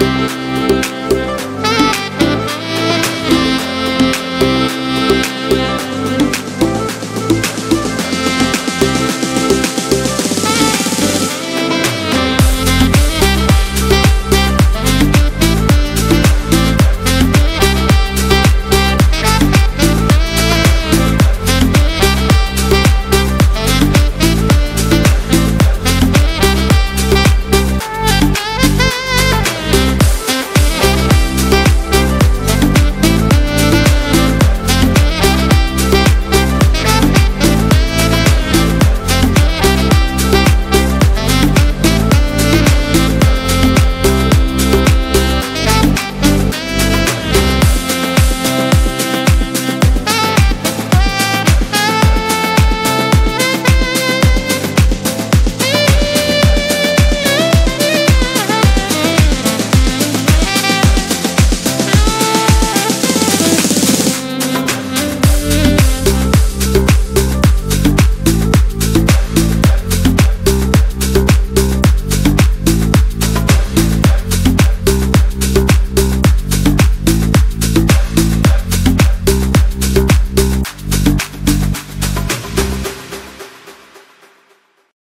Música